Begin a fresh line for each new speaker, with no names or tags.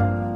you